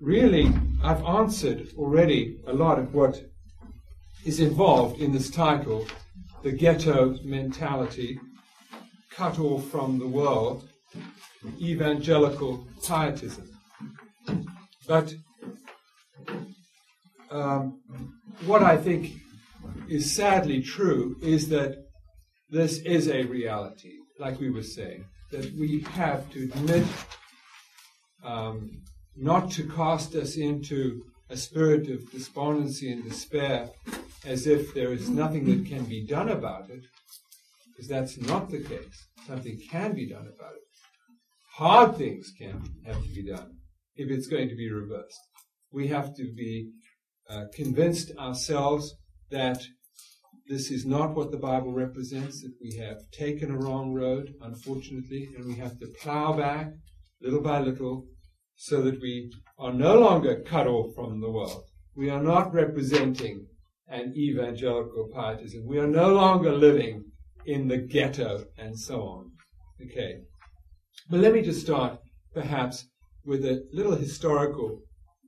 really, I've answered already a lot of what is involved in this title, The Ghetto Mentality, Cut Off from the World, Evangelical Pietism. But um, what I think is sadly true is that this is a reality, like we were saying, that we have to admit um, not to cast us into a spirit of despondency and despair as if there is nothing that can be done about it, because that's not the case. Something can be done about it. Hard things can have to be done if it's going to be reversed. We have to be uh, convinced ourselves that this is not what the Bible represents, that we have taken a wrong road, unfortunately, and we have to plow back little by little so that we are no longer cut off from the world. We are not representing an evangelical pietism. We are no longer living in the ghetto and so on. Okay. But let me just start perhaps with a little historical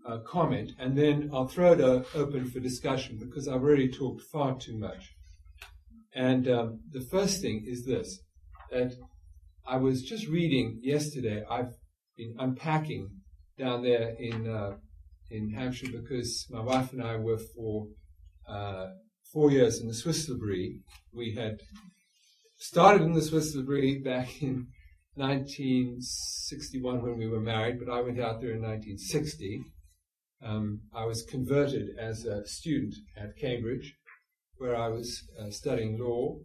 uh, comment and then I'll throw it open for discussion because I've already talked far too much. And um, the first thing is this that I was just reading yesterday. I've been unpacking down there in uh, in Hampshire because my wife and I were for uh, four years in the Swiss L'Abri. We had started in the Swiss L'Abri back in 1961 when we were married, but I went out there in 1960. Um, I was converted as a student at Cambridge, where I was uh, studying law,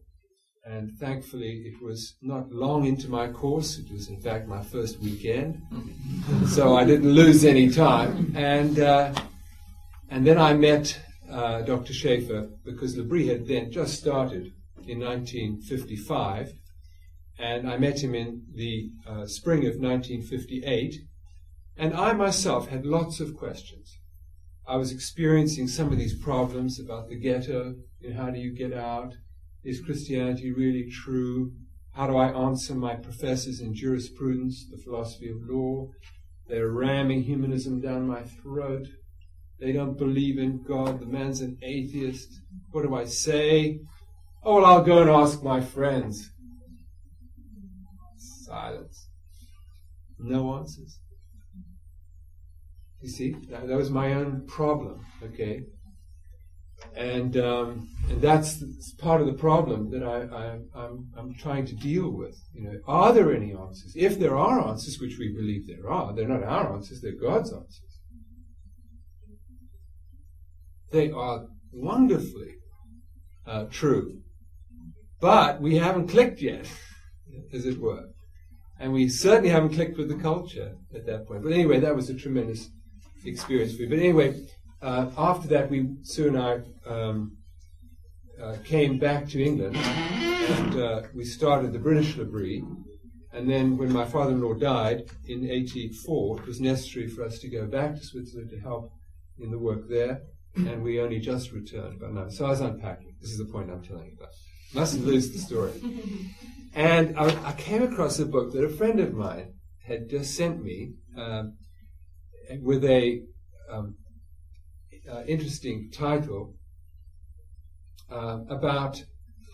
and thankfully it was not long into my course. It was, in fact, my first weekend, so I didn't lose any time. And uh, and then I met uh, Dr. Schaeffer because L'Abri had then just started in 1955, and I met him in the uh, spring of 1958. And I myself had lots of questions. I was experiencing some of these problems about the ghetto, and how do you get out? Is Christianity really true? How do I answer my professors in jurisprudence, the philosophy of law? They're ramming humanism down my throat. They don't believe in God. The man's an atheist. What do I say? Oh, well, I'll go and ask my friends. Silence. No answers. You see, that, that was my own problem, okay? And, um, and that's, part of the problem that I, I, I'm, I'm trying to deal with. You know, are there any answers? If there are answers, which we believe there are, they're not our answers, they're God's answers. They are wonderfully uh, true. But we haven't clicked yet, as it were. And we certainly haven't clicked with the culture at that point. But anyway, that was a tremendous experience for me. But anyway, uh, after that, we Sue and I um, uh, came back to England, and uh, we started the British L'Abri. And then, when my father-in-law died in '84, it was necessary for us to go back to Switzerland to help in the work there. And we only just returned by now. So I was unpacking. This is the point I'm telling you about. Mustn't lose the story. And I, I, came across a book that a friend of mine had just sent me. Um, with a um, uh, interesting title uh, about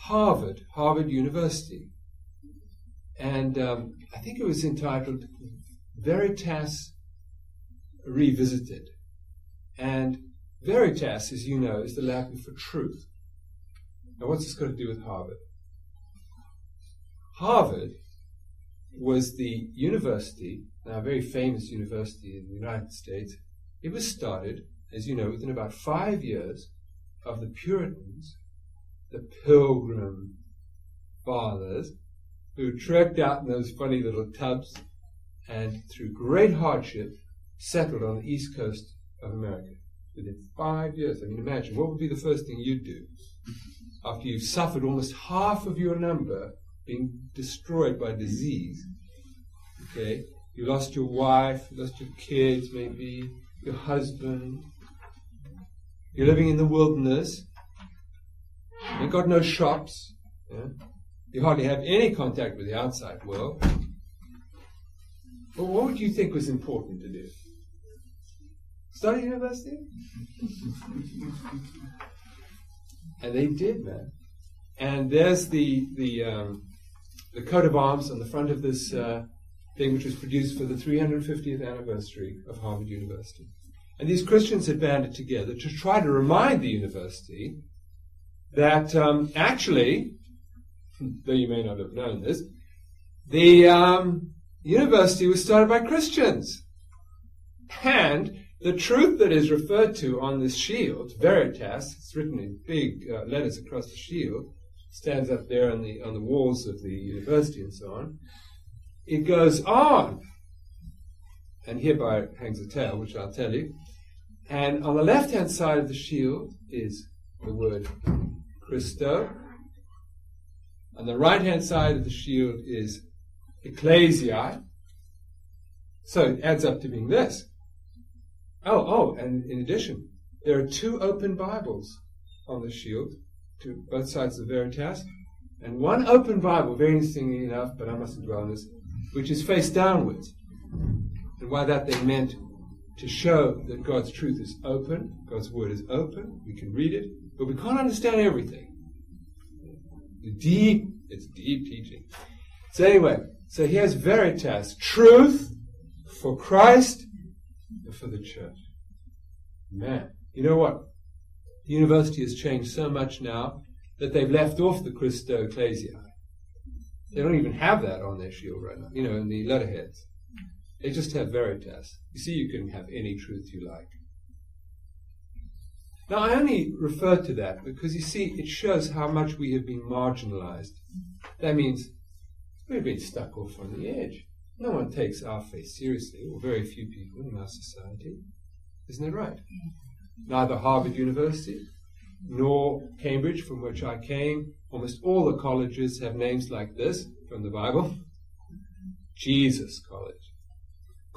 Harvard, Harvard University. And um, I think it was entitled Veritas Revisited. And Veritas, as you know, is the Latin for truth. Now, what's this got to do with Harvard? Harvard was the university now a very famous university in the United States, it was started, as you know, within about five years of the Puritans, the Pilgrim Fathers, who trekked out in those funny little tubs and through great hardship settled on the east coast of America. Within five years, I mean, imagine what would be the first thing you'd do after you've suffered almost half of your number being destroyed by disease. Okay, you lost your wife, you lost your kids, maybe your husband. You're living in the wilderness. You've got no shops. Yeah? You hardly have any contact with the outside world. Well, what would you think was important to do? Study university? and they did, man. And there's the the um, the coat of arms on the front of this uh, thing, which was produced for the 350th anniversary of Harvard University. And these Christians had banded together to try to remind the university that um, actually, though you may not have known this, the um, university was started by Christians. And the truth that is referred to on this shield, Veritas, it's written in big uh, letters across the shield, stands up there on the on the walls of the university and so on. It goes on, and hereby hangs a tale, which I'll tell you. And on the left-hand side of the shield is the word Christo. On the right-hand side of the shield is ecclesia. So it adds up to being this. Oh, oh, and in addition, there are two open Bibles on the shield, to both sides of the Veritas, and one open Bible, very interestingly enough, but I mustn't dwell on this, which is face downwards. And by that they meant to show that God's truth is open, God's word is open, we can read it, but we can't understand everything. The deep, it's deep teaching. So anyway, so here's Veritas, truth for Christ and for the church. Man, you know what? The university has changed so much now that they've left off the Christo Ecclesia. They don't even have that on their shield right now, you know, in the letterheads. They just have Veritas. You see, you can have any truth you like. Now, I only refer to that because you see, it shows how much we have been marginalized. That means we've been stuck off on the edge. No one takes our faith seriously, or very few people in our society. Isn't that right? Neither Harvard University nor Cambridge, from which I came. Almost all the colleges have names like this from the Bible Jesus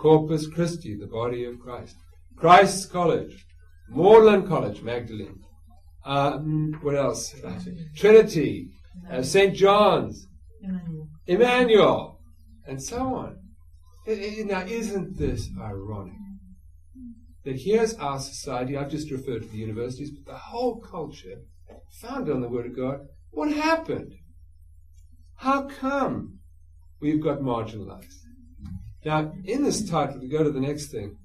Corpus Christi, the body of Christ, Christ's College, Magdalen College, Magdalene. Um, what else? Trinity, uh, St. John's, Emmanuel. Emmanuel, and so on. It, it, now, isn't this ironic? That here's our society, I've just referred to the universities, but the whole culture, founded on the Word of God, what happened? How come we've got marginalized? Now, in this title, to go to the next thing,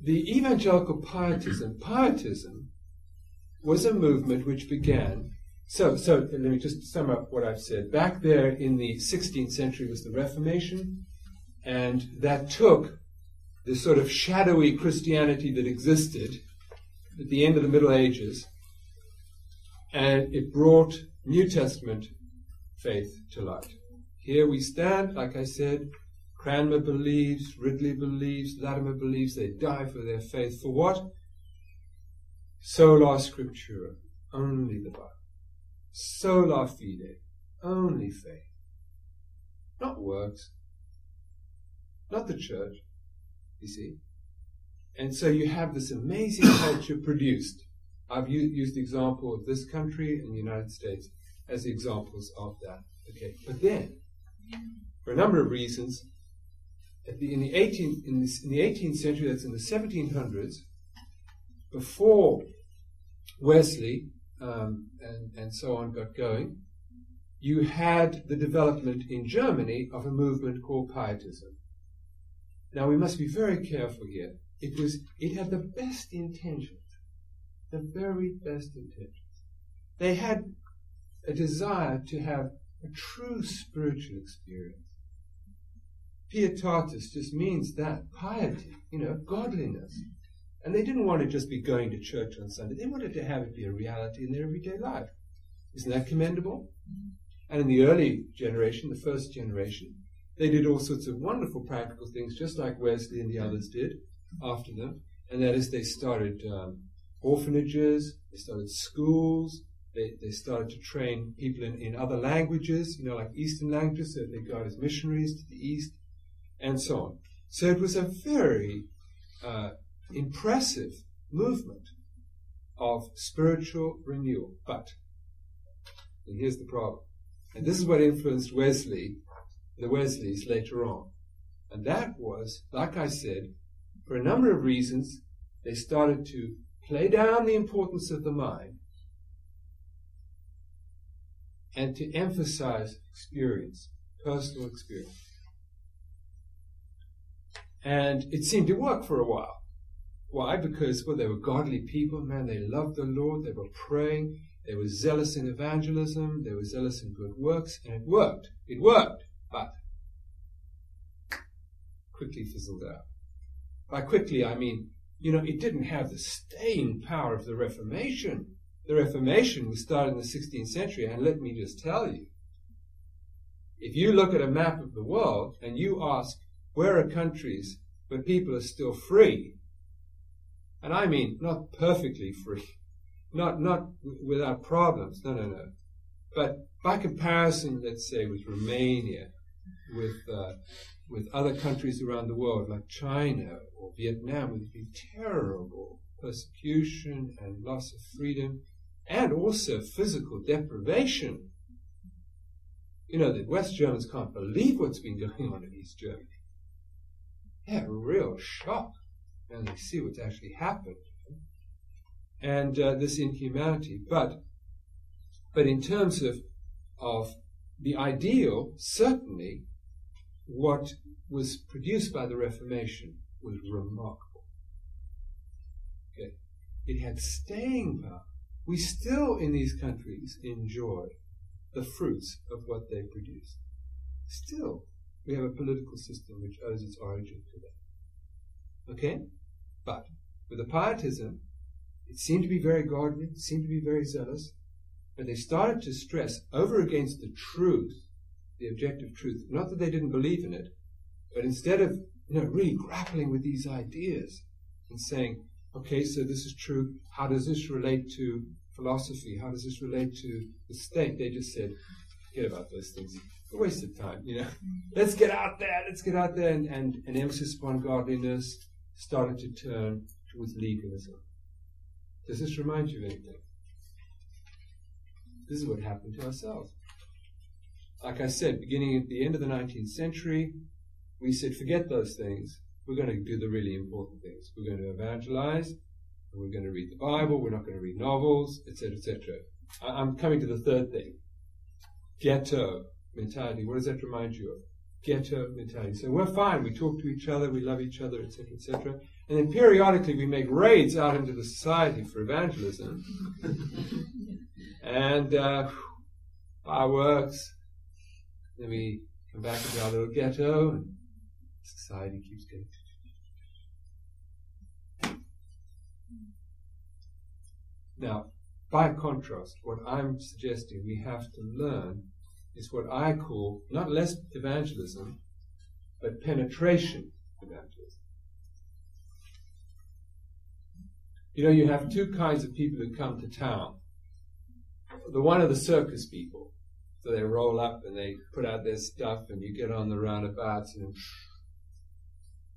the evangelical pietism, pietism was a movement which began. So, so let me just sum up what I've said. Back there in the 16th century was the Reformation, and that took the sort of shadowy Christianity that existed at the end of the Middle Ages, and it brought New Testament faith to light. Here we stand, like I said, Cranmer believes, Ridley believes, Latimer believes, they die for their faith. For what? Sola Scriptura, only the Bible. Sola fide, only faith. Not works, not the church, you see. And so you have this amazing culture produced. I've used the example of this country and the United States as examples of that. Okay, but then, for a number of reasons, the, in, the 18th, in, this, in the 18th century, that's in the 1700s, before Wesley um, and, and so on got going, you had the development in Germany of a movement called Pietism. Now we must be very careful here. It was it had the best intentions, the very best intentions. They had a desire to have a true spiritual experience. Pietatis just means that piety, you know, godliness. And they didn't want to just be going to church on Sunday. They wanted to have it be a reality in their everyday life. Isn't that commendable? And in the early generation, the first generation, they did all sorts of wonderful practical things, just like Wesley and the others did after them. And that is, they started um, orphanages, they started schools, they, they started to train people in, in other languages, you know, like Eastern languages, so they go out as missionaries to the East and so on. So it was a very uh, impressive movement of spiritual renewal. But, and here's the problem, and this is what influenced Wesley, the Wesleys later on. And that was, like I said, for a number of reasons, they started to play down the importance of the mind and to emphasize experience, personal experience. And it seemed to work for a while. Why? Because, well, they were godly people, man, they loved the Lord, they were praying, they were zealous in evangelism, they were zealous in good works, and it worked. It worked, but quickly fizzled out. By quickly, I mean, you know, it didn't have the staying power of the Reformation. The Reformation was started in the 16th century, and let me just tell you, if you look at a map of the world and you ask, where are countries where people are still free? And I mean, not perfectly free, not, not without problems, no, no, no. But by comparison, let's say, with Romania, with, uh, with other countries around the world like China or Vietnam, with the terrible persecution and loss of freedom, and also physical deprivation. You know, the West Germans can't believe what's been going on in East Germany. They're a real shock when they see what's actually happened. And uh, this inhumanity. But, but in terms of, of the ideal, certainly what was produced by the Reformation was remarkable. Okay. It had staying power. We still, in these countries, enjoy the fruits of what they produced. Still, we have a political system which owes its origin to that. Okay? But with the pietism, it seemed to be very godly, it seemed to be very zealous, but they started to stress over against the truth, the objective truth. Not that they didn't believe in it, but instead of you know really grappling with these ideas and saying, okay, so this is true. How does this relate to philosophy? How does this relate to the state? They just said, forget about those things a waste of time, you know. Let's get out there, let's get out there. And, and an emphasis upon godliness started to turn towards legalism. Does this remind you of anything? This is what happened to ourselves. Like I said, beginning at the end of the 19th century, we said, forget those things. We're going to do the really important things. We're going to evangelize. and We're going to read the Bible. We're not going to read novels, etc., etc. I'm coming to the third thing. Ghetto mentality. What does that remind you of? Ghetto mentality. So we're fine. We talk to each other. We love each other, etc., etc. And then periodically we make raids out into the society for evangelism. and uh, fireworks. Then we come back into our little ghetto, and society keeps getting. Now, by contrast, what I'm suggesting we have to learn is what I call not less evangelism, but penetration evangelism. You know, you have two kinds of people who come to town. The one are the circus people. So they roll up and they put out their stuff and you get on the roundabouts and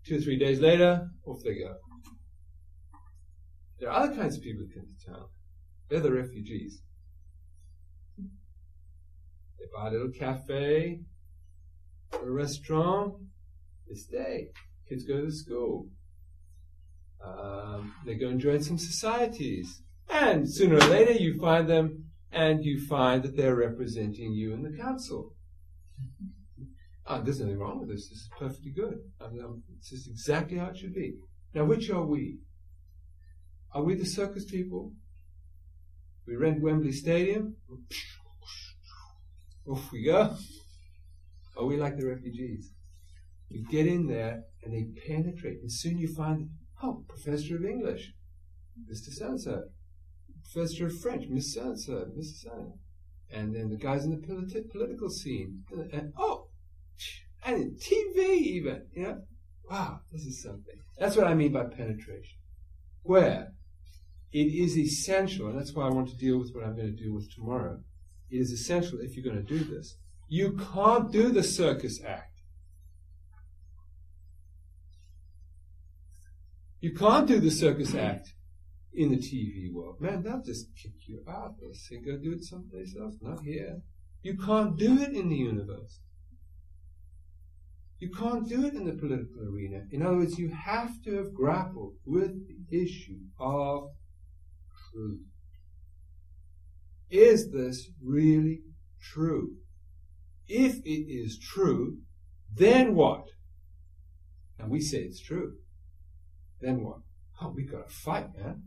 two or three days later, off they go. There are other kinds of people who come to town. They're the refugees. They buy a little cafe, a restaurant, they stay. Kids go to school. Um, they go and join some societies. And sooner or later you find them and you find that they're representing you in the council. Oh, there's nothing wrong with this. This is perfectly good. I mean, this is exactly how it should be. Now, which are we? Are we the circus people? We rent Wembley Stadium. Off we go. Are we like the refugees? You get in there and they penetrate, and soon you find, oh, professor of English, Mr. So professor of French, Miss So Mrs. So and then the guys in the politi- political scene, and, and, oh, and in TV even, you know, wow, this is something. That's what I mean by penetration. Where it is essential, and that's why I want to deal with what I'm going to deal with tomorrow it is essential if you're going to do this. You can't do the circus act. You can't do the circus act in the TV world. Man, they'll just kick you out. They'll say, go do it someplace else, not here. You can't do it in the universe. You can't do it in the political arena. In other words, you have to have grappled with the issue of truth. Is this really true? If it is true, then what? And we say it's true. Then what? Oh, we've got to fight, man.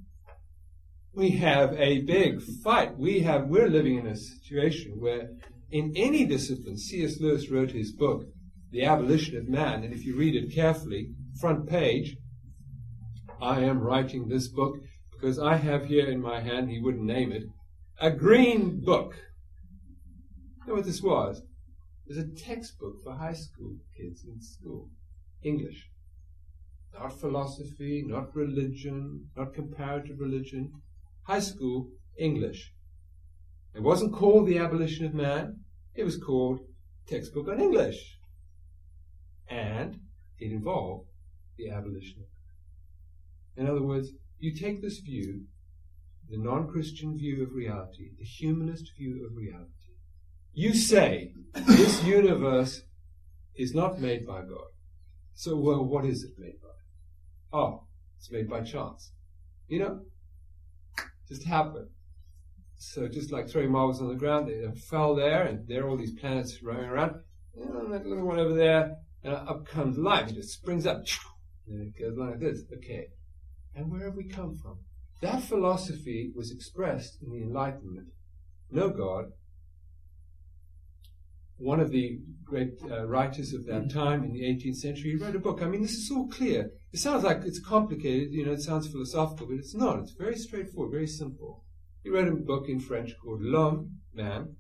We have a big fight. We have, we're living in a situation where in any discipline, C.S. Lewis wrote his book, The Abolition of Man, and if you read it carefully, front page, I am writing this book because I have here in my hand, he wouldn't name it, a green book. You know what this was? It was a textbook for high school kids in school. English. Not philosophy, not religion, not comparative religion. High school English. It wasn't called The Abolition of Man, it was called Textbook on English. And it involved the abolition of man. In other words, you take this view, the non Christian view of reality, the humanist view of reality. You say this universe is not made by God. So, well, what is it made by? Oh, it's made by chance. You know? Just happened. So just like throwing marbles on the ground, they fell there, and there are all these planets roaming around. And that little one over there, and up comes life, It just springs up, and it goes like this. Okay. And where have we come from? That philosophy was expressed in the Enlightenment. No God. One of the great uh, writers of that time in the 18th century wrote a book. I mean, this is all clear. It sounds like it's complicated, you know, it sounds philosophical, but it's not. It's very straightforward, very simple. He wrote a book in French called L'Homme, Man,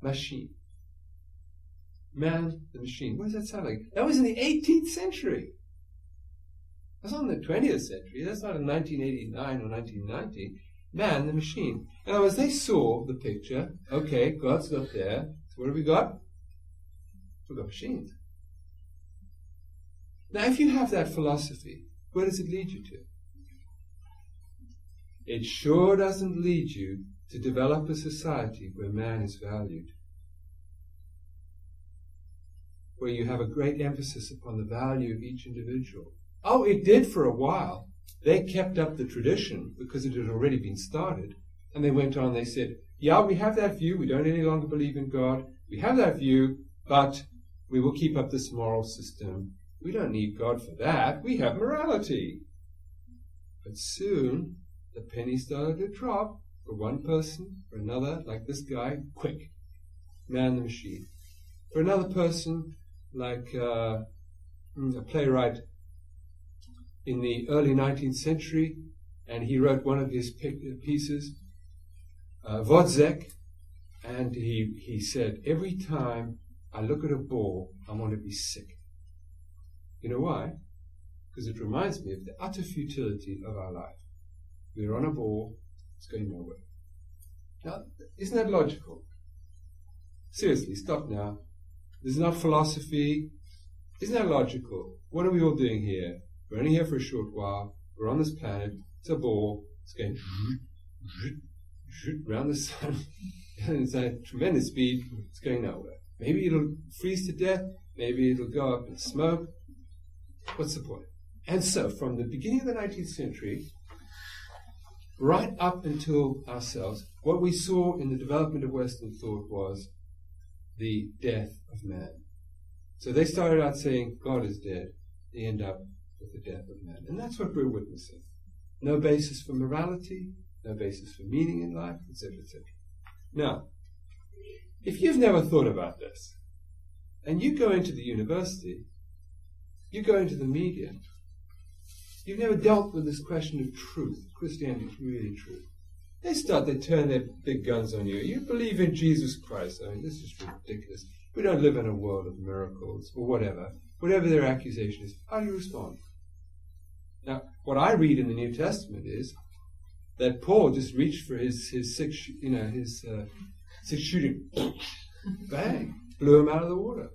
Machine. Man, the Machine. What does that sound like? That was in the 18th century. That's not in the 20th century. That's not in 1989 or 1990. Man, the Machine. In other words, they saw the picture. Okay, God's got there. So what have we got? We've got machines. Now, if you have that philosophy, where does it lead you to? It sure doesn't lead you to develop a society where man is valued, where you have a great emphasis upon the value of each individual. Oh, it did for a while. They kept up the tradition because it had already been started. And they went on, they said, Yeah, we have that view. We don't any longer believe in God. We have that view, but we will keep up this moral system. We don't need God for that. We have morality. But soon, the penny started to drop for one person, for another, like this guy, quick, man the machine. For another person, like uh, a playwright in the early 19th century, and he wrote one of his pieces, uh, Wozzeck, and he, he said, Every time I look at a ball, I want to be sick. You know why? Because it reminds me of the utter futility of our life. We're on a ball, it's going nowhere. Now, isn't that logical? Seriously, stop now. This is not philosophy. Isn't that logical? What are we all doing here? We're only here for a short while. We're on this planet. It's a ball. It's going around the sun. and it's at tremendous speed. It's going nowhere. Maybe it'll freeze to death. Maybe it'll go up in smoke. What's the point? And so, from the beginning of the 19th century, right up until ourselves, what we saw in the development of Western thought was the death of man. So they started out saying God is dead. They end up with the death of man. And that's what we're witnessing. No basis for morality, no basis for meaning in life, etc., etc. Now, if you've never thought about this, and you go into the university, you go into the media, You've never dealt with this question of truth. Christianity is really true. They start, they turn their big guns on you. You believe in Jesus Christ. I mean, this is ridiculous. We don't live in a world of miracles or whatever. Whatever their accusation is, how do you respond? Now, what I read in the New Testament is that Paul just reached for his, his six, you know, his uh, six shooting, bang, blew him out of the water.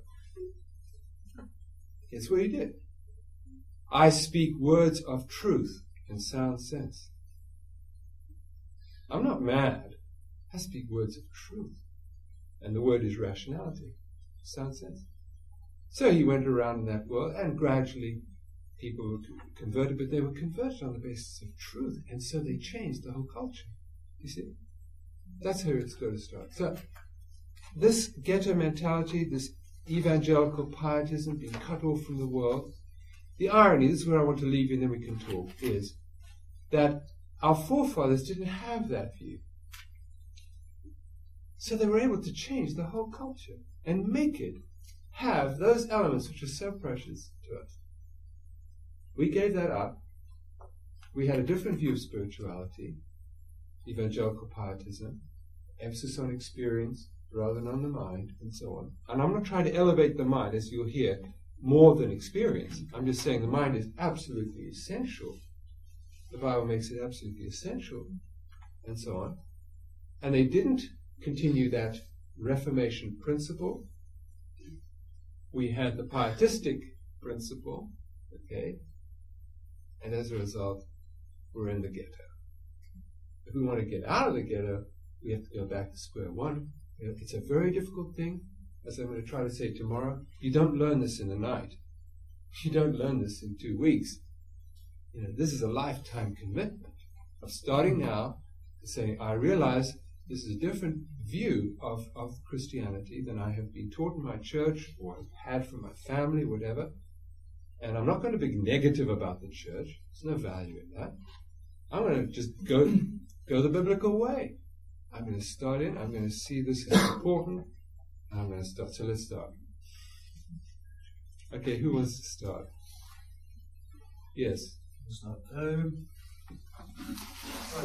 Guess what he did? I speak words of truth and sound sense. I'm not mad. I speak words of truth. And the word is rationality, sound sense. So he went around in that world, and gradually people were converted, but they were converted on the basis of truth, and so they changed the whole culture. You see? That's how it's going to start. So, this ghetto mentality, this evangelical pietism, being cut off from the world, the irony, this is where I want to leave you and then we can talk, is that our forefathers didn't have that view. So they were able to change the whole culture and make it have those elements which are so precious to us. We gave that up. We had a different view of spirituality, evangelical pietism, emphasis on experience rather than on the mind, and so on. And I'm not trying to elevate the mind, as you'll hear, more than experience. I'm just saying the mind is absolutely essential. The Bible makes it absolutely essential, and so on. And they didn't continue that Reformation principle. We had the pietistic principle, okay, and as a result, we're in the ghetto. If we want to get out of the ghetto, we have to go back to square one. It's a very difficult thing, as I'm going to try to say tomorrow. You don't learn this in a night. You don't learn this in two weeks. You know, this is a lifetime commitment of starting now to saying, I realize this is a different view of, of Christianity than I have been taught in my church or have had from my family, whatever. And I'm not going to be negative about the church. There's no value in that. I'm going to just go go the biblical way. I'm going to start in. I'm going to see this as important. I'm going to start. So let's start. Okay, who wants to start? Yes. Um,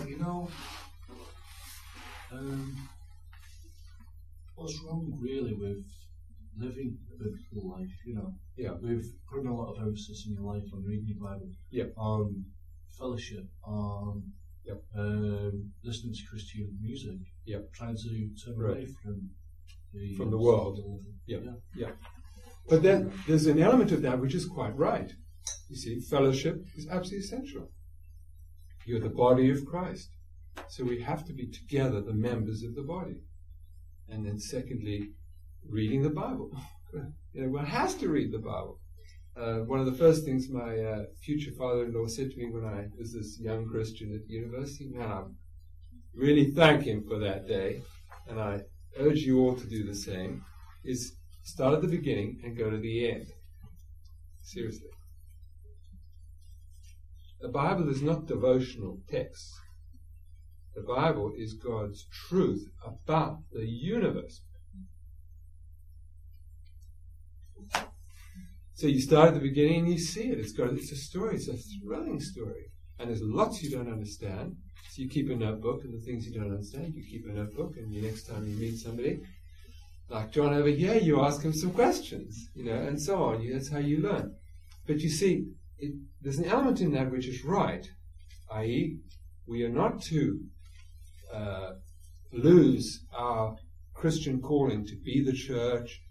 you know, um, what's wrong really with living a biblical life, you know. Yeah. With putting a lot of emphasis in your life on reading your Bible. Yeah. On fellowship, on Yep. um, listening to Christian music. yeah, Trying to turn Right. away from the From the world. Yeah. Yeah. But then there's an element of that which is quite right. You see, fellowship is absolutely essential. You're the body of Christ. So we have to be together, the members of the body. And then secondly, reading the Bible. you know, one has to read the Bible. Uh, one of the first things my uh, future father-in-law said to me when I was this young Christian at university, man, I really thank him for that day, and I urge you all to do the same, is start at the beginning and go to the end. Seriously. The Bible is not devotional texts. The Bible is God's truth about the universe. So you start at the beginning and you see it. It's got it's a story. It's a thrilling story, and there's lots you don't understand. So you keep a notebook, and the things you don't understand, you keep a notebook, and the next time you meet somebody, like John over here, you ask him some questions, you know, and so on. That's how you learn. But you see, it, there's an element in that which is right, i.e., we are not to uh, lose our Christian calling to be the church,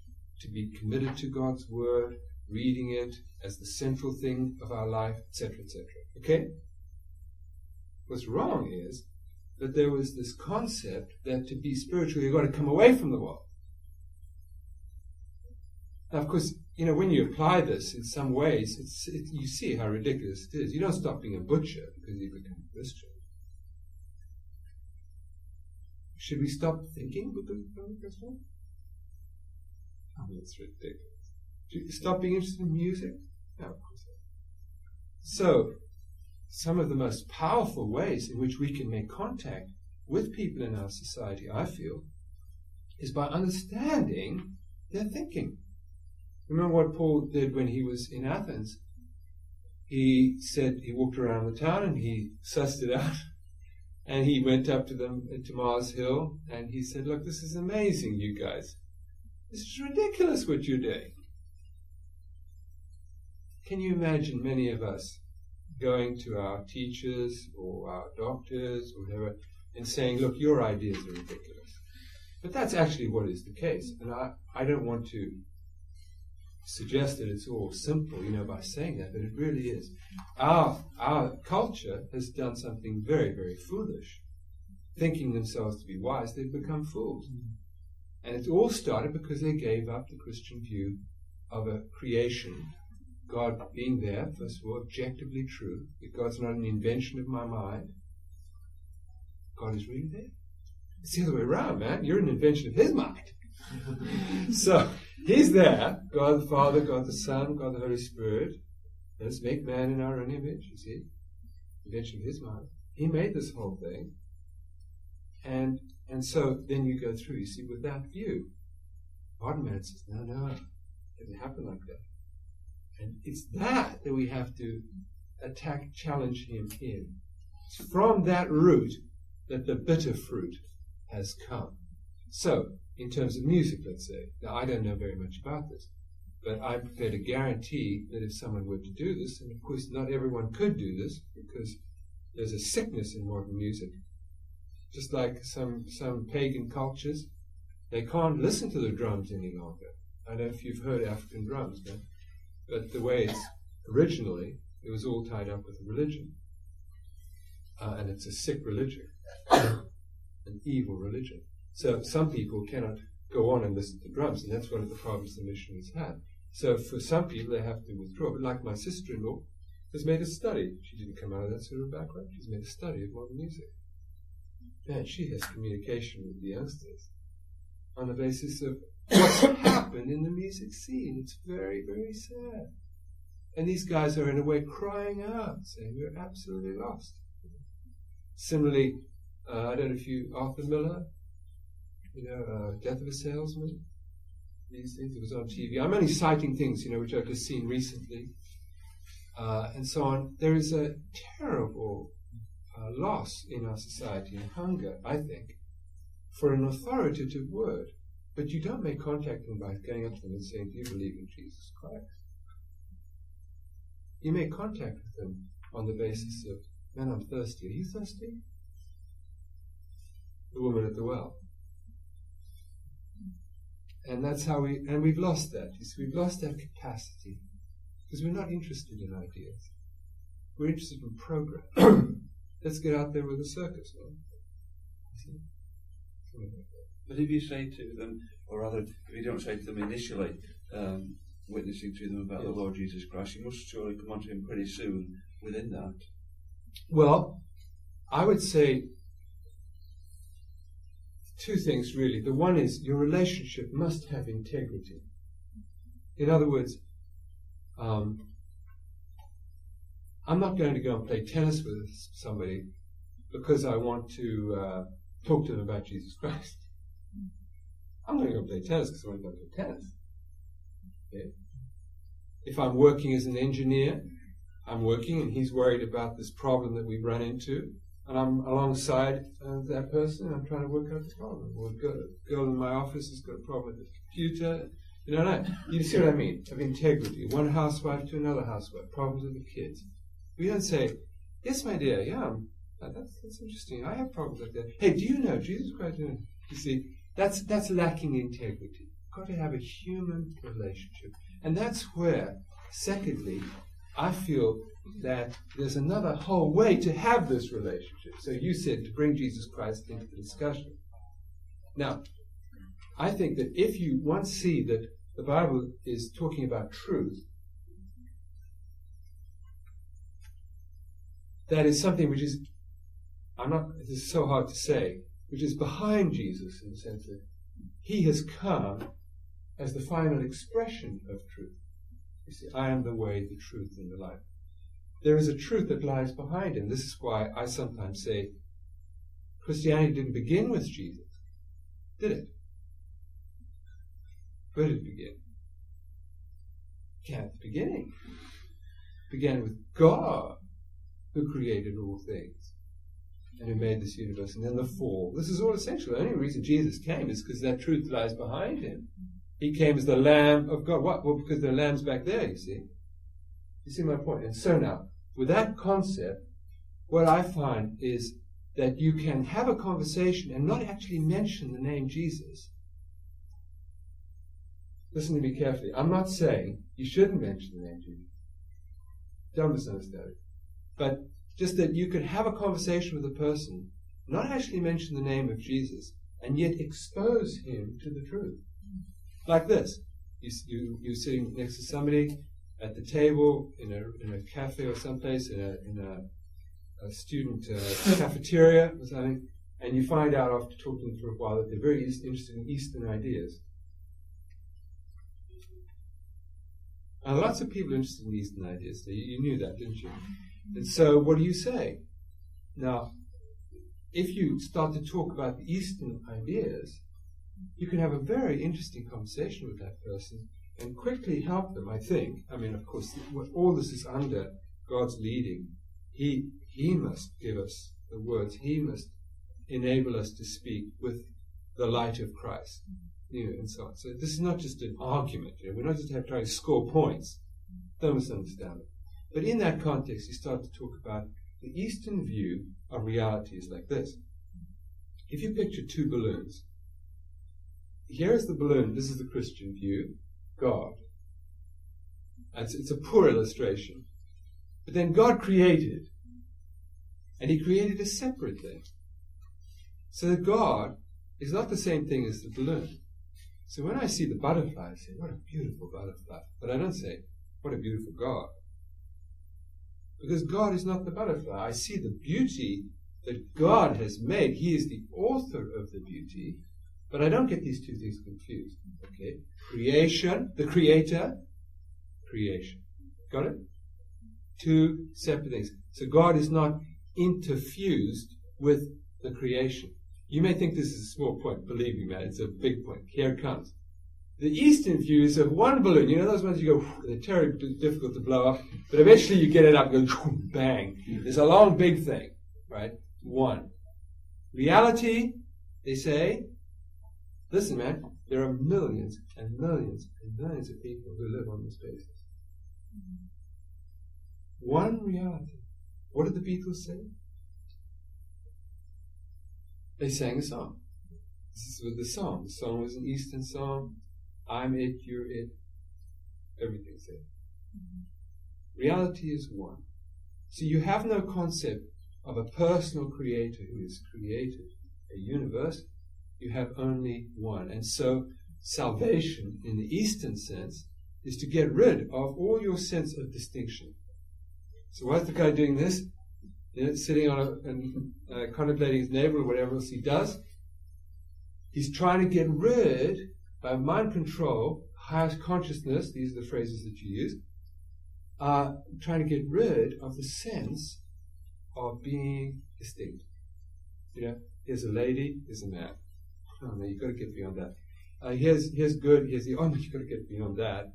to be committed to God's word, reading it as the central thing of our life, etc., etc. Okay? What's wrong is that there was this concept that to be spiritual, you've got to come away from the world. Now, of course, you know, when you apply this in some ways, it's, it, you see how ridiculous it is. You don't stop being a butcher because you become a Christian. Should we stop thinking because we become a Christian? Oh, that's ridiculous. Should we stop being interested in music? No, of course not. So, some of the most powerful ways in which we can make contact with people in our society, I feel, is by understanding their thinking. Remember what Paul did when he was in Athens? He said he walked around the town and he sussed it out. And he went up to them to Mars Hill and he said, Look, this is amazing, you guys. This is ridiculous what you're doing. Can you imagine many of us going to our teachers or our doctors or whatever and saying, Look, your ideas are ridiculous? But that's actually what is the case. And I, I don't want to suggest that it's all simple, you know, by saying that, but it really is. Our, our culture has done something very, very foolish. Thinking themselves to be wise, they've become fools. And it all started because they gave up the Christian view of a creation, God being there, first of all, objectively true, that God's not an invention of my mind. God is really there. It's the other way around, man. You're an invention of His mind. So He's there, God the Father, God the Son, God the Holy Spirit. Let's make man in our own image, you see. Invention of His mind. He made this whole thing. And and so then you go through, you see, with that view. Modern man says, no, no, it doesn't happen like that. And it's that that we have to attack, challenge him in. It's from that root that the bitter fruit has come. So, in terms of music, let's say, now I don't know very much about this, but I'm prepared to guarantee that if someone were to do this, and of course not everyone could do this because there's a sickness in modern music, just like some some pagan cultures, they can't listen to the drums any longer. I don't know if you've heard African drums, but, but the way it's originally, it was all tied up with religion. Uh, and it's a sick religion, an evil religion. So some people cannot go on and listen to drums, and that's one of the problems the missionaries had. So for some people, they have to withdraw. But like my sister-in-law has made a study. She didn't come out of that sort of background. She's made a study of modern music. And she has communication with the youngsters on the basis of what's happened in the music scene. It's very, very sad. And these guys are in a way crying out, saying, We're absolutely lost. Similarly, uh, I don't know if you, Arthur Miller, you know, uh, Death of a Salesman, these things, it was on TV. I'm only citing things, you know, which I've just seen recently, uh, and so on. There is a terrible uh, loss in our society and hunger, I think, for an authoritative word. But you don't make contact with them by going up to them and saying, Do you believe in Jesus Christ? You make contact with them on the basis of, Man, I'm thirsty. Are you thirsty? The woman at the well. And that's how we, and we've lost that. You see, we've lost that capacity because we're not interested in ideas. We're interested in program. Let's get out there with a circus. But if you say to them, or rather, if you don't say to them initially, um, witnessing to them about yes. the Lord Jesus Christ, you must surely come on to Him pretty soon within that. Well, I would say two things really. The one is your relationship must have integrity. In other words, um, I'm not going to go and play tennis with somebody because I want to uh, talk to them about Jesus Christ. I'm going to go play tennis because I want to go play tennis. If I'm working as an engineer, I'm working and he's worried about this problem that we've run into, and I'm alongside uh, that person I'm trying to work out the problem. Or a girl in my office has got a problem with the computer. You know, no, you see what I mean? Of integrity. One housewife to another housewife, problems with the kids. We don't say, yes, my dear, yeah, that's, that's interesting. I have problems like that. Hey, do you know Jesus Christ? You see, that's, that's lacking integrity. You've got to have a human relationship. And that's where, secondly, I feel that there's another whole way to have this relationship. So you said to bring Jesus Christ into the discussion. Now, I think that if you once see that the Bible is talking about truth, that is something which is, I'm not, this is so hard to say, which is behind Jesus in the sense that he has come as the final expression of truth. You see, I am the way, the truth, and the life. There is a truth that lies behind him. This is why I sometimes say Christianity didn't begin with Jesus, did it? Where did it begin? At the beginning. It began with God who created all things and who made this universe, and then the fall. This is all essential. The only reason Jesus came is because that truth lies behind him. He came as the Lamb of God. What? Well, because the Lamb's back there, you see. You see my point? And so now, with that concept, what I find is that you can have a conversation and not actually mention the name Jesus. Listen to me carefully. I'm not saying you shouldn't mention the name Jesus. Don't misunderstand it. But just that you could have a conversation with a person, not actually mention the name of Jesus, and yet expose him to the truth. Like this You, you, you're sitting next to somebody at the table in a, in a cafe or someplace, in a, in a, a student uh, cafeteria or something, and you find out after talking for a while that they're very interested in Eastern ideas. And lots of people interested in Eastern ideas. So you, you knew that, didn't you? And so, what do you say? Now, if you start to talk about the Eastern ideas, you can have a very interesting conversation with that person and quickly help them, I think. I mean, of course, all this is under God's leading. He, he must give us the words, He must enable us to speak with the light of Christ, you know, and so on. So this is not just an argument. You know, we're not just trying to score points. Don't misunderstand it. But in that context, you start to talk about the Eastern view of reality is like this. If you picture two balloons, here is the balloon. This is the Christian view. God. It's, it's a poor illustration. But then God created. And He created a separate thing. So that God is not the same thing as the balloon. So when I see the butterfly, I say, what a beautiful butterfly. But I don't say, what a beautiful God. Because God is not the butterfly. I see the beauty that God has made. He is the author of the beauty. But I don't get these two things confused. Okay? Creation, the creator, creation. Got it? Two separate things. So God is not interfused with the creation. You may think this is a small point. Believe me, man, it's a big point. Here it comes. The eastern view is of one balloon. You know those ones you go, they're terribly difficult to blow up, but eventually you get it up and go, bang. It's a long, big thing, right? One. Reality, they say, listen, man, there are millions and millions and millions of people who live on this basis. One reality. What did the Beatles say? They sang a song. This is with the song. The song was an Eastern song. I'm it, you're it. Everything's it. Reality is one. So you have no concept of a personal creator who has created a universe. You have only one. And so salvation in the Eastern sense is to get rid of all your sense of distinction. So what's the guy doing this? You know, sitting on a, and uh, contemplating his neighbor or whatever else he does. He's trying to get rid by mind control, highest consciousness, these are the phrases that you use, uh, trying to get rid of the sense of being distinct. You know, here's a lady, here's a man. Oh no, you've got to get beyond that. Uh, here's, here's good, here's the, oh no, you've got to get beyond that.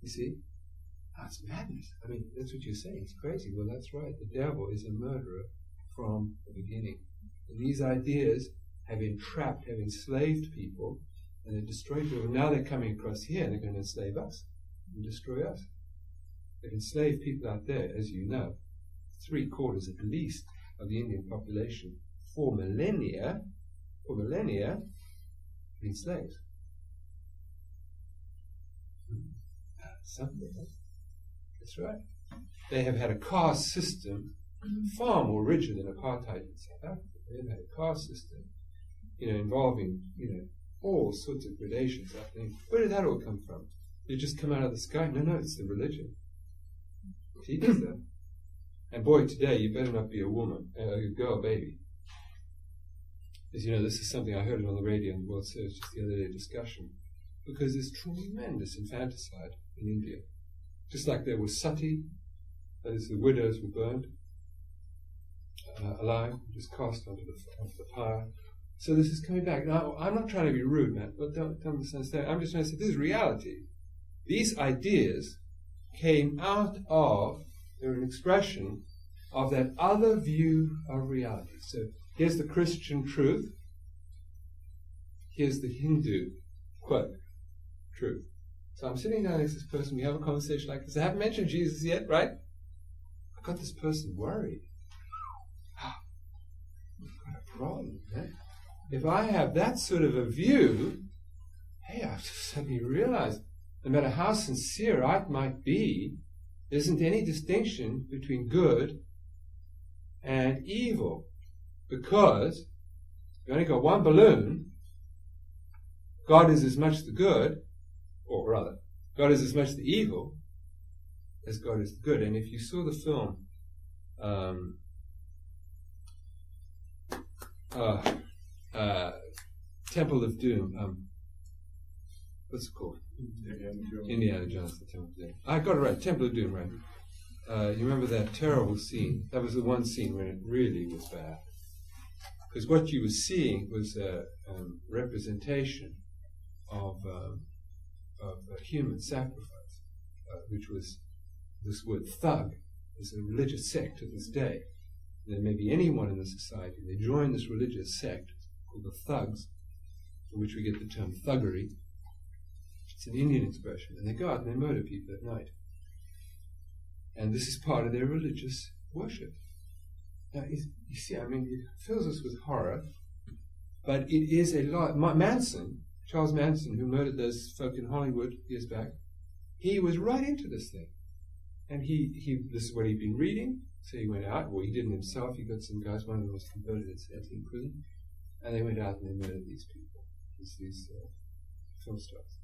You see? That's madness. I mean, that's what you're saying. It's crazy. Well, that's right. The devil is a murderer from the beginning. And these ideas have entrapped, have enslaved people and they destroyed people. Now they're coming across here and they're going to enslave us and destroy us. They've enslaved people out there, as you know, three quarters at least of the Indian population for millennia, for millennia, been slaves. Something. That's right. They have had a caste system far more rigid than apartheid in South Africa. They've had a caste system, you know, involving, you know, all sorts of gradations happening. Where did that all come from? Did it just come out of the sky? No, no, it's the religion. It teaches that. And boy, today you better not be a woman, uh, a girl, baby. As you know, this is something I heard on the radio in the World Service just the other day discussion. Because there's tremendous infanticide in India. Just like there was sati, that is, the widows were burned uh, alive, just cast onto the, onto the fire. So this is coming back. Now, I'm not trying to be rude, man, but don't, don't misunderstand. I'm just trying to say this is reality. These ideas came out of, they're an expression of that other view of reality. So here's the Christian truth. Here's the Hindu, quote, truth. So I'm sitting down next to this person, we have a conversation like this. I haven't mentioned Jesus yet, right? I got this person worried. Ah, got a problem, if I have that sort of a view, hey, I've suddenly realized no matter how sincere I might be, there isn't any distinction between good and evil. Because you only got one balloon, God is as much the good, or rather, God is as much the evil as God is the good. And if you saw the film, um, uh, uh, Temple of Doom, um, what's it called? Indiana Jones, the Temple of Doom. I got it right, Temple of Doom, right? Uh, you remember that terrible scene? That was the one scene when it really was bad. Because what you were seeing was a um, representation of, um, of a human sacrifice, uh, which was this word thug is a religious sect to this day. There may be anyone in the society, they join this religious sect called the thugs, from which we get the term thuggery. It's an Indian expression, and they go out and they murder people at night. And this is part of their religious worship. Now, you see, I mean, it fills us with horror, but it is a lot. Manson, Charles Manson, who murdered those folk in Hollywood years back, he was right into this thing. And he, he this is what he'd been reading, so he went out. Well, he didn't himself. He got some guys, one of them was converted incidentally in prison, and they went out and they murdered these people, these, these uh, film stars.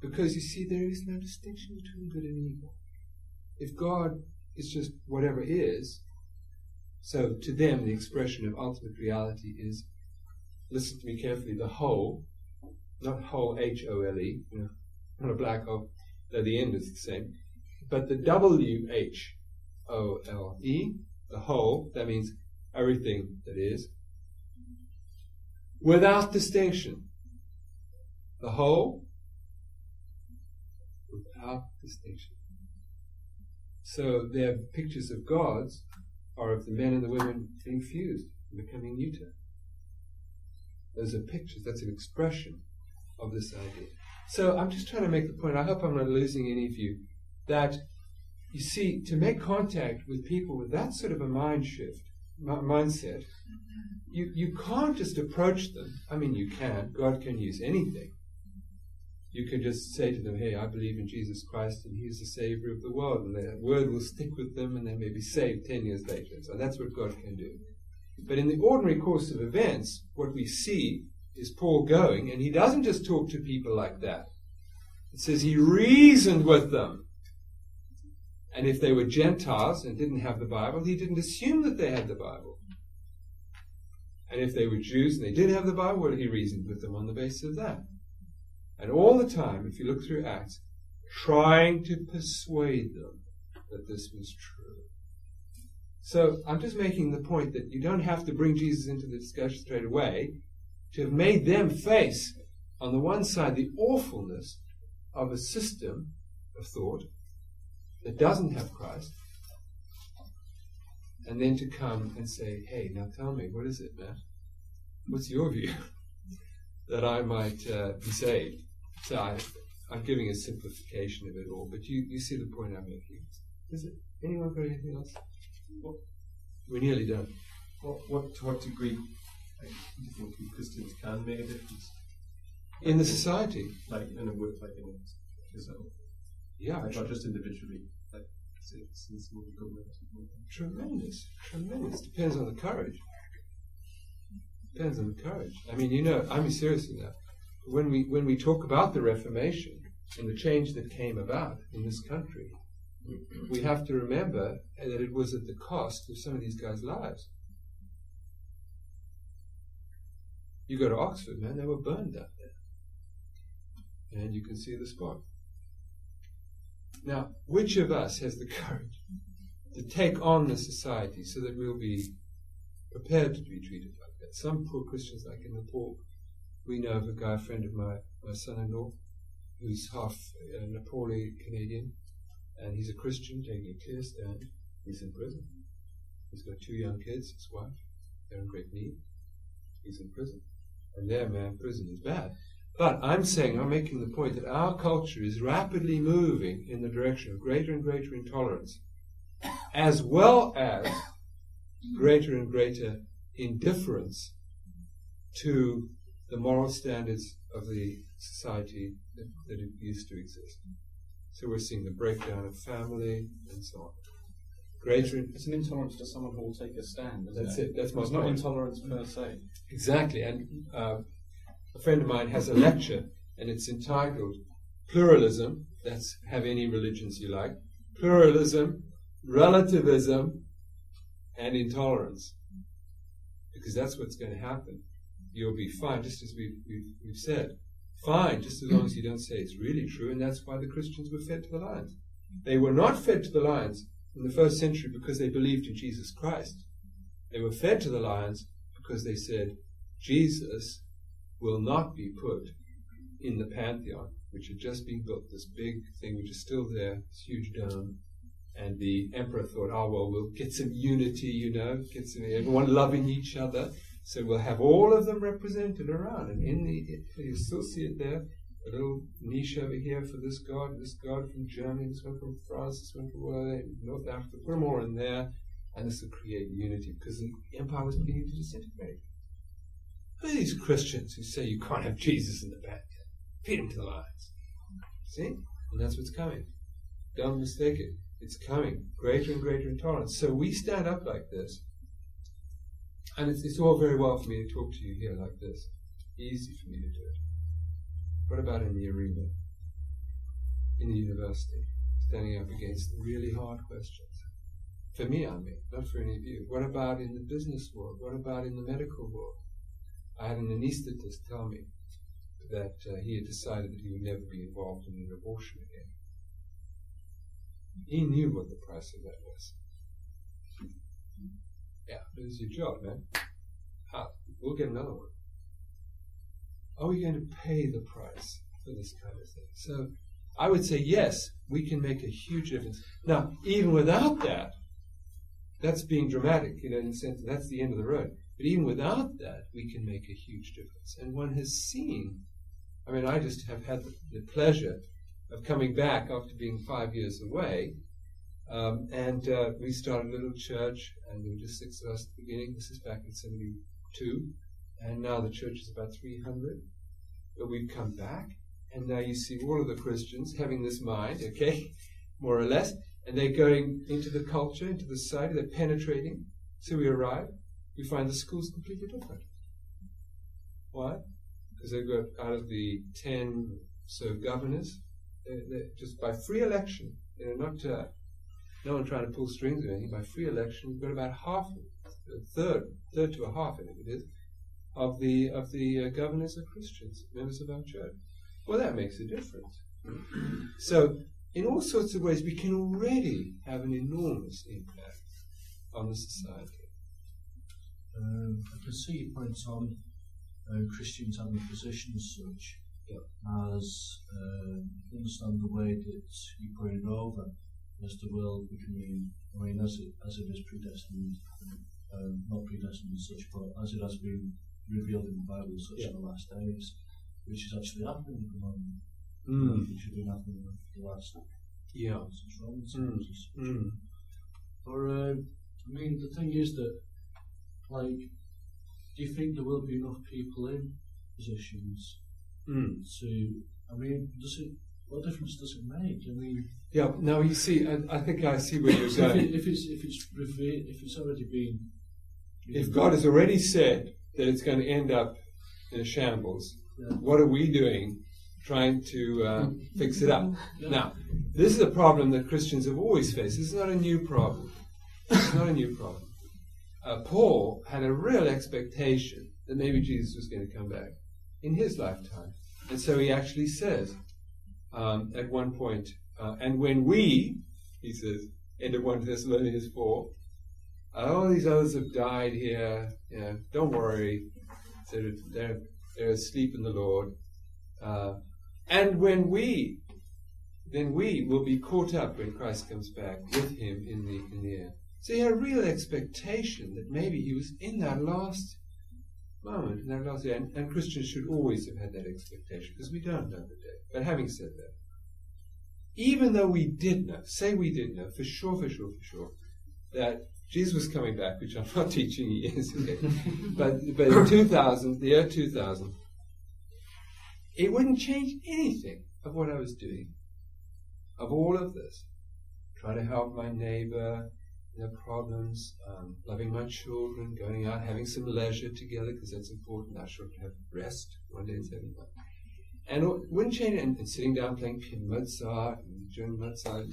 Because you see, there is no distinction between good and evil. If God is just whatever is, so to them the expression of ultimate reality is, listen to me carefully, the whole, not whole H O L E, you know, not a black hole, though the end is the same, but the W H O L E, the whole, that means everything that is, without distinction. The whole, without distinction. So their pictures of gods are of the men and the women being fused and becoming neuter. Those are pictures, that's an expression of this idea. So I'm just trying to make the point, I hope I'm not losing any of you, that you see, to make contact with people with that sort of a mind shift, mindset, you, you can't just approach them. I mean, you can. God can use anything. You can just say to them, hey, I believe in Jesus Christ and He's the Savior of the world. And that word will stick with them and they may be saved 10 years later. So that's what God can do. But in the ordinary course of events, what we see is Paul going, and he doesn't just talk to people like that. It says he reasoned with them. And if they were Gentiles and didn't have the Bible, he didn't assume that they had the Bible. And if they were Jews and they did have the Bible, well, he reasoned with them on the basis of that. And all the time, if you look through Acts, trying to persuade them that this was true. So I'm just making the point that you don't have to bring Jesus into the discussion straight away to have made them face, on the one side, the awfulness of a system of thought that doesn't have Christ, and then to come and say, hey, now tell me, what is it, Matt? What's your view? That I might uh, be saved. So I, am giving a simplification of it all, but you, you see the point I'm making. Is it anyone got anything else? What? We're nearly done. What, what to what degree like, do you think Christians can make a difference? In the society? Like in a work like in yourself? Yeah. Like, not just individually, like citizens, government. Tremendous, tremendous. Depends on the courage. Depends on the courage. I mean, you know, I'm serious in that. When we when we talk about the Reformation and the change that came about in this country, we have to remember that it was at the cost of some of these guys' lives. You go to Oxford, man, they were burned up there. And you can see the spot. Now, which of us has the courage to take on the society so that we'll be prepared to be treated some poor Christians, like in Nepal, we know of a guy, a friend of my, my son-in-law, who's half uh, Nepali Canadian, and he's a Christian taking a clear stand. He's in prison. He's got two young kids, his wife. They're in great need. He's in prison. And there, man, prison is bad. But I'm saying, I'm making the point that our culture is rapidly moving in the direction of greater and greater intolerance, as well as greater and greater indifference to the moral standards of the society that, that it used to exist. So we're seeing the breakdown of family and so on. Greater. It's an intolerance to someone who will take a stand. That's it? it. That's my it's point. not intolerance per se. Exactly. And uh, a friend of mine has a lecture, and it's entitled pluralism, that's have any religions you like, pluralism, relativism, and intolerance. Because that's what's going to happen. You'll be fine, just as we've, we've, we've said. Fine, just as long as you don't say it's really true, and that's why the Christians were fed to the lions. They were not fed to the lions in the first century because they believed in Jesus Christ. They were fed to the lions because they said, Jesus will not be put in the Pantheon, which had just been built, this big thing which is still there, this huge dome. And the emperor thought, oh, well, we'll get some unity, you know, get some, everyone loving each other. So we'll have all of them represented around. And in the, see it there, a little niche over here for this god, this god from Germany, this one from France, this one from North Africa. Put them all in there, and this will create unity because the empire was beginning to disintegrate. Who are these Christians who say you can't have Jesus in the back? Feed him to the lions. See? And that's what's coming. Don't mistake it. It's coming. Greater and greater intolerance. So we stand up like this. And it's, it's all very well for me to talk to you here like this. Easy for me to do it. What about in the arena? In the university? Standing up against really hard questions. For me, I mean, not for any of you. What about in the business world? What about in the medical world? I had an anesthetist tell me that uh, he had decided that he would never be involved in an abortion again. He knew what the price of that was. Yeah, lose your job, man. How? We'll get another one. Are we going to pay the price for this kind of thing? So I would say yes, we can make a huge difference. Now, even without that, that's being dramatic, you know, in the sense that's the end of the road. But even without that, we can make a huge difference. And one has seen, I mean, I just have had the, the pleasure of coming back after being five years away. Um, and uh, we started a little church, and there were just six of us at the beginning. This is back in 72. And now the church is about 300. But we've come back, and now you see all of the Christians having this mind, okay, more or less, and they're going into the culture, into the society, they're penetrating. So we arrive, we find the school's completely different. Why? Because they've got out of the 10 so governors, just by free election, you know, not uh, no one trying to pull strings or anything, by free election, we've got about half, a third, third to a half, I think it is, of the of the uh, governors are Christians, members of our church. Well, that makes a difference. so, in all sorts of ways, we can already have an enormous impact on the society. Um, I can see your point on uh, Christians having positions such as uh, understand the way that you put it over as the world becoming, I mean, as it, as it is predestined, um, not predestined as such, but as it has been revealed in the Bible, such yeah. in the last days, which is actually happening at the moment. Mm. Which has been happening for the last yeah. since Romans mm. mm. Or, uh, I mean, the thing is that, like, do you think there will be enough people in positions mm. to, I mean, does it, what difference does it make? I mean, yeah. Now you see, I, I think I see where you're going. If, it, if it's if it's if it's already been, if God has already said that it's going to end up in a shambles. Yeah. What are we doing trying to uh, fix it up? Yeah. Now, this is a problem that Christians have always faced. This is not a new problem. It's not a new problem. Uh, Paul had a real expectation that maybe Jesus was going to come back in his lifetime. And so he actually says um, at one point, uh, and when we, he says, end of 1 Thessalonians 4, all these others have died here. You know, don't worry. They're, they're, they're asleep in the Lord. Uh, and when we, then we will be caught up when Christ comes back with him in the, in the air. So he had a real expectation that maybe he was in that last moment, in that last day. And, and Christians should always have had that expectation because we don't know the day. But having said that, even though we did know, say we did know for sure, for sure, for sure, that Jesus was coming back, which I'm not teaching you yesterday, but, but in 2000, the year 2000, it wouldn't change anything of what I was doing, of all of this. Try to help my neighbor, their problems, um, loving my children, going out, having some leisure together, because that's important. I should have rest one day in seven and it wouldn't change and, and sitting down playing Mozart and German Mozart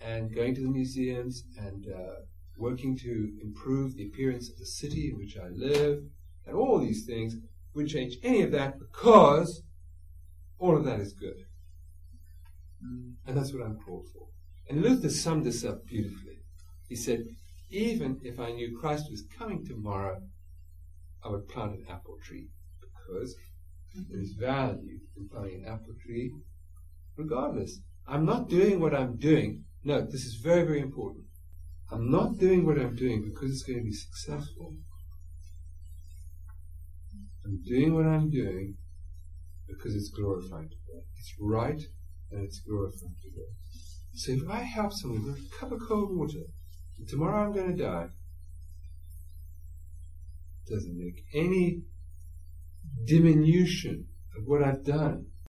and going to the museums and uh, working to improve the appearance of the city in which I live and all these things wouldn't change any of that because all of that is good. And that's what I'm called for. And Luther summed this up beautifully. He said, even if I knew Christ was coming tomorrow, I would plant an apple tree because there is value in planting an apple tree regardless. I'm not doing what I'm doing. No, this is very, very important. I'm not doing what I'm doing because it's going to be successful. I'm doing what I'm doing because it's glorifying to God. It's right and it's glorifying to God. So if I help someone with a cup of cold water, tomorrow I'm going to die, doesn't make any diminution of what I've done.